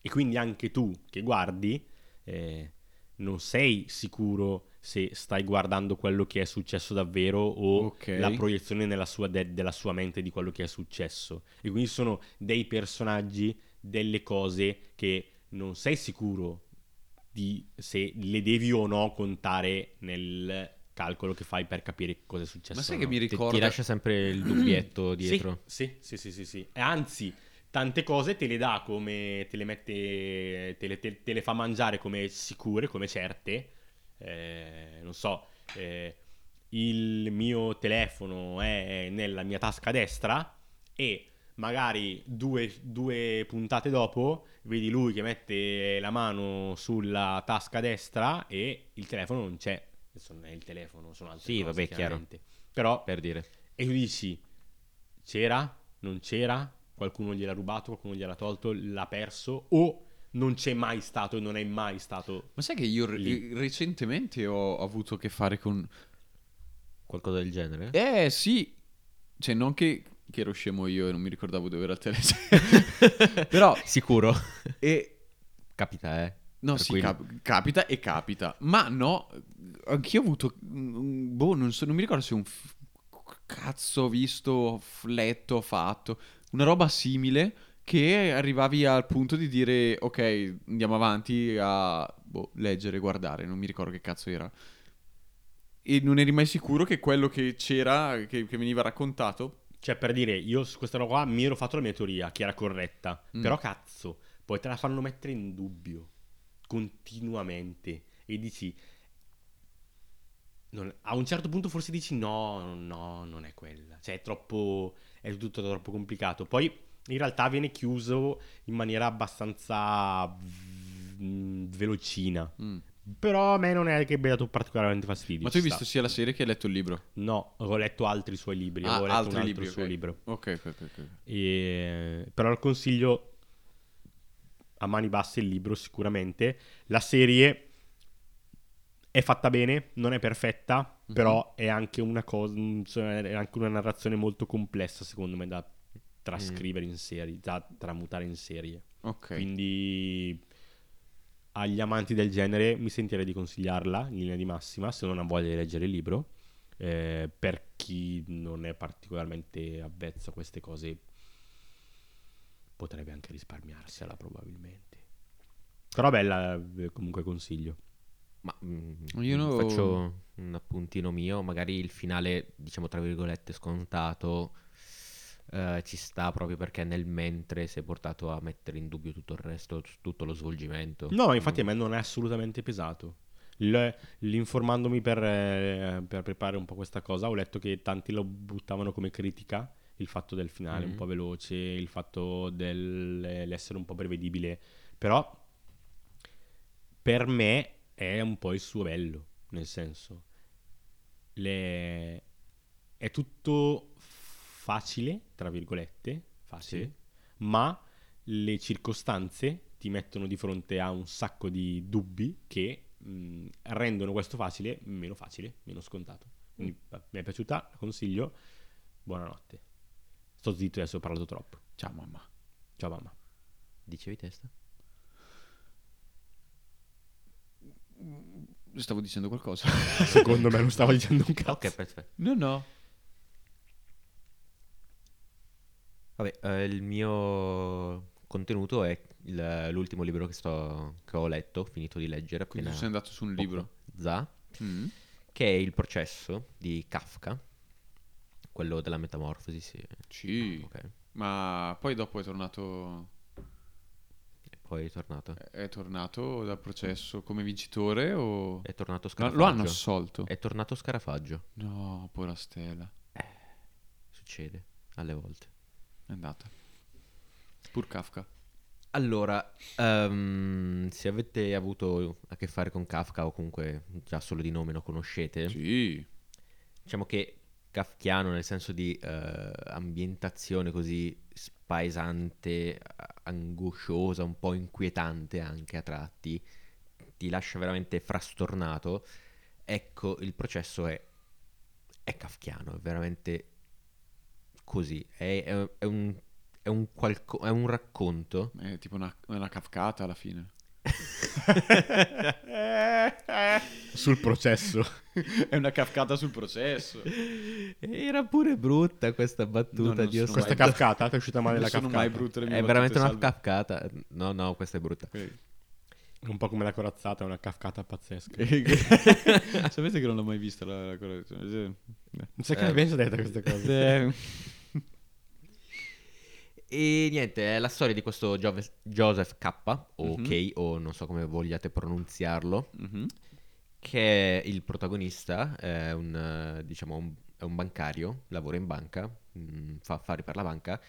E quindi anche tu che guardi, eh, non sei sicuro se stai guardando quello che è successo davvero o Ok. la proiezione nella sua de- della sua mente di quello che è successo. E quindi sono dei personaggi, delle cose che non sei sicuro di se le devi o no contare nel calcolo che fai per capire cosa è successo. Ma sai o che no. mi Ti, ricorda... ti lascia sempre il dubbietto dietro. Sì, sì, sì, sì, sì. E anzi, tante cose te le dà come te le mette, te le, te- te le fa mangiare come sicure, come certe. Eh, non so, eh, il mio telefono è nella mia tasca destra e magari due, due puntate dopo vedi lui che mette la mano sulla tasca destra e il telefono non c'è. Adesso non è il telefono, sono altre Sì, cose, vabbè, chiaro. Però Per dire. e tu dici, c'era? Non c'era? Qualcuno gliel'ha rubato, qualcuno gliel'ha tolto, l'ha perso? O non c'è mai stato e non è mai stato... Ma sai che io re- Lì. recentemente ho avuto a che fare con... Qualcosa del genere? Eh sì, cioè non che che ero scemo io e non mi ricordavo dove era il telefono. Però, Sicuro. e, Capita, eh. No, sì, cap- capita e capita. Ma no, anch'io ho avuto. Boh, non, so, non mi ricordo se un f- cazzo ho visto, f- letto, fatto. Una roba simile che arrivavi al punto di dire, ok, andiamo avanti a boh, leggere, guardare. Non mi ricordo che cazzo era. E non eri mai sicuro che quello che c'era, che, che veniva raccontato. Cioè, per dire, io su questa roba qua mi ero fatto la mia teoria, che era corretta. Mm. Però cazzo, poi te la fanno mettere in dubbio continuamente. E dici... non- a un certo punto forse dici no, no, non è quella. Cioè, è troppo... è tutto troppo complicato. Poi, in realtà, viene chiuso in maniera abbastanza... mm, velocina. Mm. Però a me non è che abbia dato particolarmente fastidio. Ma tu hai visto sta. sia la serie che hai letto il libro? No, ho letto altri suoi libri. Ah, avevo letto altri un altro libri, suo ok. libro. Ok, ok, ok. ok. E- Però consiglio a mani basse il libro sicuramente. La serie è fatta bene, non è perfetta, Mhm. però è anche una cosa, è anche una narrazione molto complessa secondo me da trascrivere in serie, da tramutare in serie. Ok. Quindi agli amanti del genere mi sentirei di consigliarla in linea di massima se non ha voglia di leggere il libro. Eh, per chi non è particolarmente avvezzo a queste cose potrebbe anche risparmiarsela probabilmente. Però bella, eh, comunque consiglio. Ma mm, Io no- faccio un appuntino mio, magari il finale, diciamo tra virgolette, scontato eh, ci sta proprio perché nel mentre sei portato a mettere in dubbio tutto il resto, tutto lo svolgimento. No, infatti a me non è assolutamente pesato. Il- l'informandomi per, eh, per preparare un po' questa cosa, ho letto che tanti lo buttavano come critica, il fatto del finale un Mhm. po' veloce, il fatto dell'essere un po' prevedibile, però per me è un po' il suo bello, nel senso, le- è tutto facile, tra virgolette, facile, ma le circostanze ti mettono di fronte a un sacco di dubbi che mh, rendono questo facile meno facile, meno scontato. Quindi beh, mi è piaciuta, la consiglio. Buonanotte. Sto zitto adesso ho parlato troppo. Ciao mamma. Ciao mamma. Dicevi testa? Stavo dicendo qualcosa. Secondo me non stavo dicendo un cazzo. Ok, perfetto. no, no. Vabbè, eh, il mio contenuto è il- l'ultimo libro che, sto, che ho letto, finito di leggere Quindi tu sei andato su un poco libro. Za, Mm. che è Il processo di Kafka, quello della metamorfosi, sì. Sì. Ok, Ma poi dopo è tornato. Poi è tornato. È tornato dal processo come vincitore o. È tornato No, Scarafaggio. lo hanno assolto. È tornato Scarafaggio. No, povera Stella. Succede alle volte. È andata. Pur Kafka. Allora, ehm, se avete avuto a che fare con Kafka o comunque già solo di nome lo conoscete, Sì. diciamo che kafkiano nel senso di eh, ambientazione così spaesante, angosciosa, un po' inquietante anche a tratti, ti lascia veramente frastornato. Ecco, il processo è, è kafkiano, è veramente così. È, è- è un, un qualco- un racconto È tipo una, una kafkata alla fine. Sul processo. è una kafkata sul processo. Era pure brutta questa No, battuta, non Dio Questa è mai-? Ti è uscita male non la sono kafkata? mai brutte le mie È veramente una kafkata. No, no, questa è brutta. salve. Un po' come la corazzata, è una kafkata pazzesca. Sapete che non l'ho mai vista la, la correzione? Non sai che Eh. ne pensa detta queste cose? Eh, E niente, è la storia di questo Giove- Joseph K, o Mhm. K, o non so come vogliate pronunziarlo, mhm. che è il protagonista, è un, diciamo, un- è un bancario, lavora in banca, mh, fa affari per la banca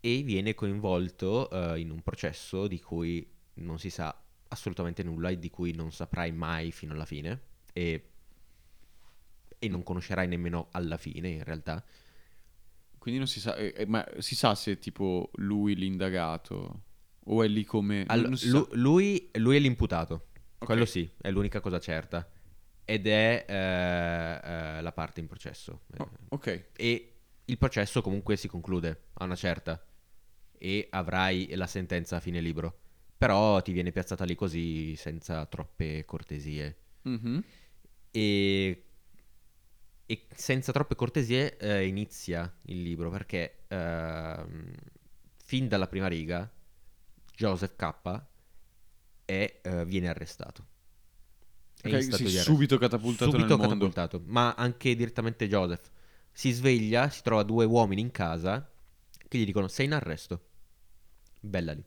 e viene coinvolto eh, in un processo di cui non si sa assolutamente nulla e di cui non saprai mai fino alla fine e, e non conoscerai nemmeno alla fine in realtà. Quindi non si sa, eh, eh, ma si sa se è tipo lui l'indagato o è lì come... Allo- non si lu- sa. lui, lui è l'imputato, Ok. quello sì, è l'unica cosa certa. Ed è eh, eh, la parte in processo. Oh, ok. E il processo comunque si conclude a una certa e avrai la sentenza a fine libro. Però ti viene piazzata lì così senza troppe cortesie. Mhm. E, e senza troppe cortesie eh, inizia il libro perché ehm, fin dalla prima riga Joseph K è, eh, viene arrestato. È Ok, in stato sì, subito catapultato Subito nel mondo. catapultato, ma anche direttamente Joseph. Si sveglia, si trova due uomini in casa che gli dicono sei in arresto. Bella lì.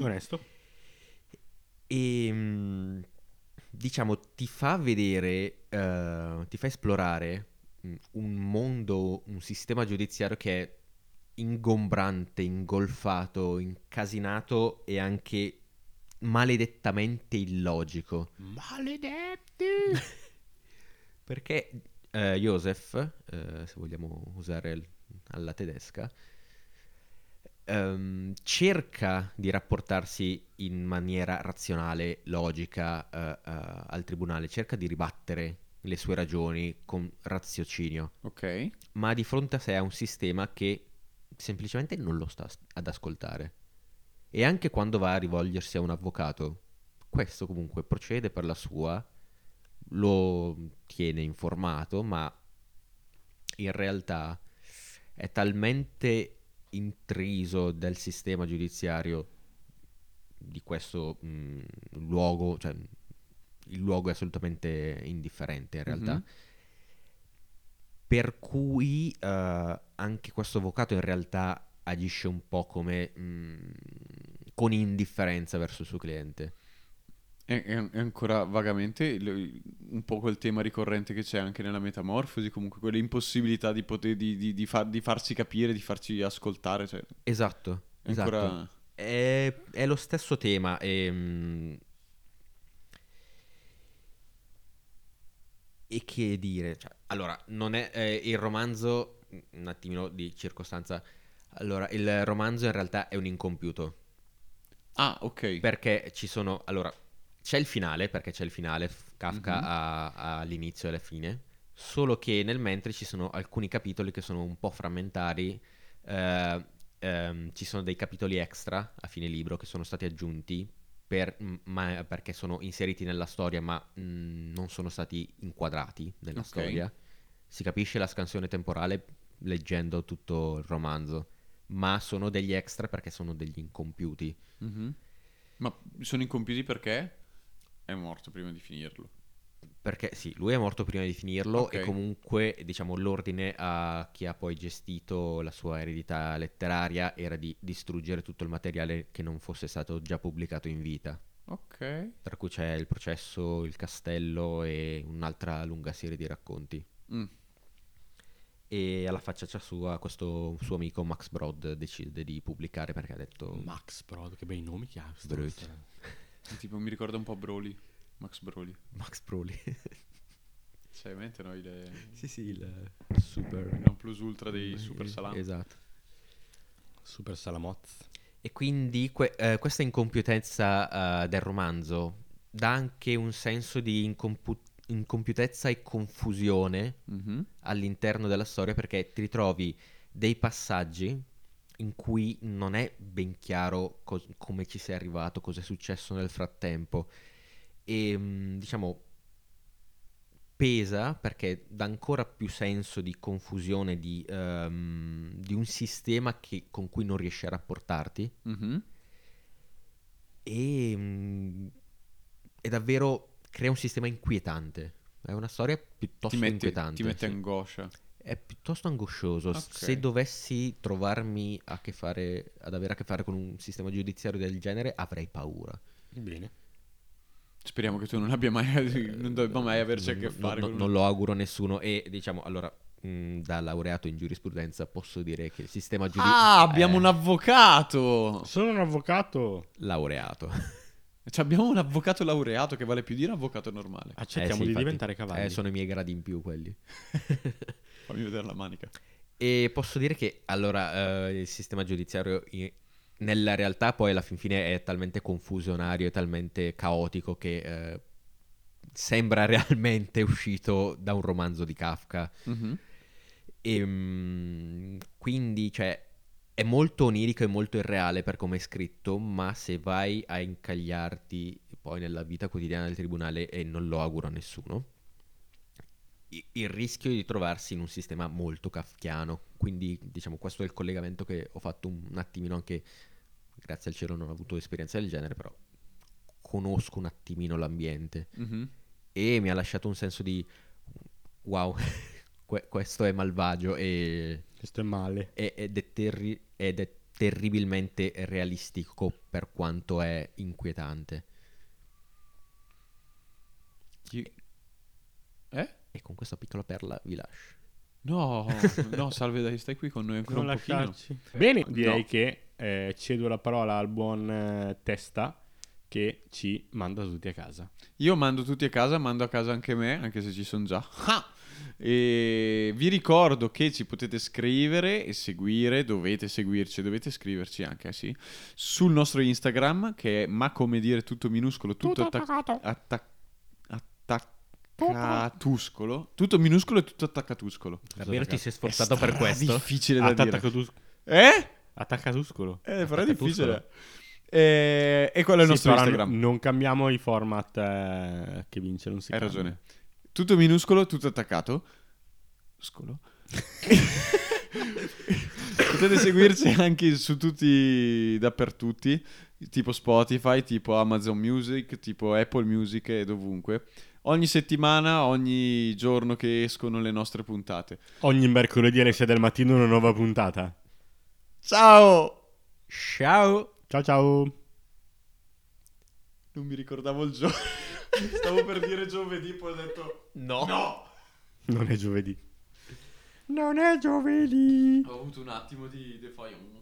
Onesto. E mm, diciamo ti fa vedere, eh, ti fa esplorare mm, un mondo, un sistema giudiziario che è ingombrante, ingolfato, incasinato e anche maledettamente illogico. Maledetti! Perché eh, Joseph, eh, se vogliamo usare il- alla tedesca, ehm, cerca di rapportarsi in maniera razionale, logica eh, eh, al tribunale, cerca di ribattere le sue ragioni con raziocinio, Ok. ma di fronte a sé ha un sistema che semplicemente non lo sta ad ascoltare. E anche quando va a rivolgersi a un avvocato, questo comunque procede per la sua, lo tiene informato, ma in realtà è talmente intriso del sistema giudiziario di questo mh, luogo, cioè il luogo è assolutamente indifferente in realtà. Mhm. Per cui eh, anche questo avvocato in realtà agisce un po' come mh, con indifferenza verso il suo cliente. È, ancora vagamente un po' quel tema ricorrente che c'è anche nella metamorfosi, comunque quell'impossibilità di, poter, di, di- di far- di farsi capire, di farci ascoltare. Cioè, Esatto, è esatto. ancora... È, è lo stesso tema e, mm, e che dire, cioè, allora, non è eh, il romanzo, un attimino di circostanza, allora, il romanzo in realtà è un incompiuto, Ah, ok. perché ci sono, allora, c'è il finale, perché c'è il finale, Kafka Mhm. ha, ha all'inizio e alla fine, solo che nel mentre ci sono alcuni capitoli che sono un po' frammentari, eh, ehm, ci sono dei capitoli extra a fine libro che sono stati aggiunti per- ma- perché sono inseriti nella storia ma mh, non sono stati inquadrati nella Ok. storia. Si capisce la scansione temporale leggendo tutto il romanzo, ma sono degli extra perché sono degli incompiuti. Mhm. Ma sono incompiuti perché è morto prima di finirlo. Perché sì, lui è morto prima di finirlo Ok. e comunque diciamo l'ordine a chi ha poi gestito la sua eredità letteraria era di distruggere tutto il materiale che non fosse stato già pubblicato in vita. Ok. Tra cui c'è il processo, il castello e un'altra lunga serie di racconti. Mm. E alla facciaccia sua questo suo amico Max Brod decide di pubblicare perché ha detto... Max, però, che bei nomi che ha. Tipo mi ricorda un po' Broly. Max Broly. Max Broly. Sai, mente noi le... sì sì, il super... non plus ultra dei super salam. Esatto. Super Salamoz. E quindi que- eh, questa incompiutezza eh, del romanzo dà anche un senso di incompu- incompiutezza e confusione Mhm. all'interno della storia perché ti ritrovi dei passaggi in cui non è ben chiaro cos- come ci sei arrivato, cosa è successo nel frattempo e mm, diciamo pesa perché dà ancora più senso di confusione di, ehm, di un sistema che- con cui non riesci a rapportarti Mhm. e mm, è davvero crea un sistema inquietante. È una storia piuttosto Ti mette, inquietante. ti mette sì. angoscia. È piuttosto angoscioso. Ok. Se dovessi trovarmi a che fare, ad avere a che fare con un sistema giudiziario del genere, avrei paura. Bene. Speriamo che tu non abbia mai... non debba mai averci a che fare non, con... non lo auguro a nessuno. E diciamo, allora, mh, da laureato in giurisprudenza, posso dire che il sistema giudiziario. Ah, abbiamo un avvocato! Sono un avvocato. Cioè, Laureato. abbiamo un avvocato laureato che vale più di un avvocato normale. Accettiamo Eh sì, di infatti. diventare cavalli. Eh, sono i miei gradi in più quelli. Fammi vedere la manica. E posso dire che allora eh, il sistema giudiziario nella realtà poi alla fin fine è talmente confusionario e talmente caotico che eh, sembra realmente uscito da un romanzo di Kafka. Mhm. E mm, quindi, cioè, è molto onirico e molto irreale per come è scritto, ma se vai a incagliarti poi nella vita quotidiana del tribunale, e non lo auguro a nessuno, il rischio di trovarsi in un sistema molto kafkiano. Quindi, diciamo, questo è il collegamento che ho fatto un attimino anche, grazie al cielo non ho avuto esperienza del genere, però conosco un attimino l'ambiente Mhm. e mi ha lasciato un senso di wow, que- questo è malvagio e, Questo è male. e- ed, è terri- ed è terribilmente realistico per quanto è inquietante. Chi- Eh? E con questa piccola perla vi lascio. No, no, salve dai, stai qui con noi ancora Non un pochino. lasciarci. Bene, direi No. che eh, cedo la parola al buon eh, Testa che ci manda tutti a casa. Io mando tutti a casa, mando a casa anche me, anche se ci sono già. Ah! E vi ricordo che ci potete scrivere e seguire, dovete seguirci, dovete scriverci anche, eh, sì, sul nostro Instagram che è ma come dire tutto minuscolo, tutto attac- attac- attaccatuscolo, tutto minuscolo e tutto attaccatuscolo. Davvero ti sei sforzato per questo? difficile da dire. Attaccatus- Eh? Attaccatuscolo. Eh, però è difficile. Eh, e quello è il Sì, nostro Instagram. n- non cambiamo i format eh, che vince, non si Hai cambia. ragione. Tutto minuscolo, tutto attaccato. Scolo. Potete seguirci anche su tutti, dappertutto, tipo Spotify, tipo Amazon Music, tipo Apple Music e dovunque. Ogni settimana, ogni giorno che escono le nostre puntate. Ogni mercoledì alle 6 del mattino una nuova puntata. Ciao! Ciao! Ciao ciao. Non mi ricordavo il giorno. Stavo per dire giovedì, poi ho detto No! no! Non è giovedì. Non è giovedì. Ho avuto un attimo di defiance.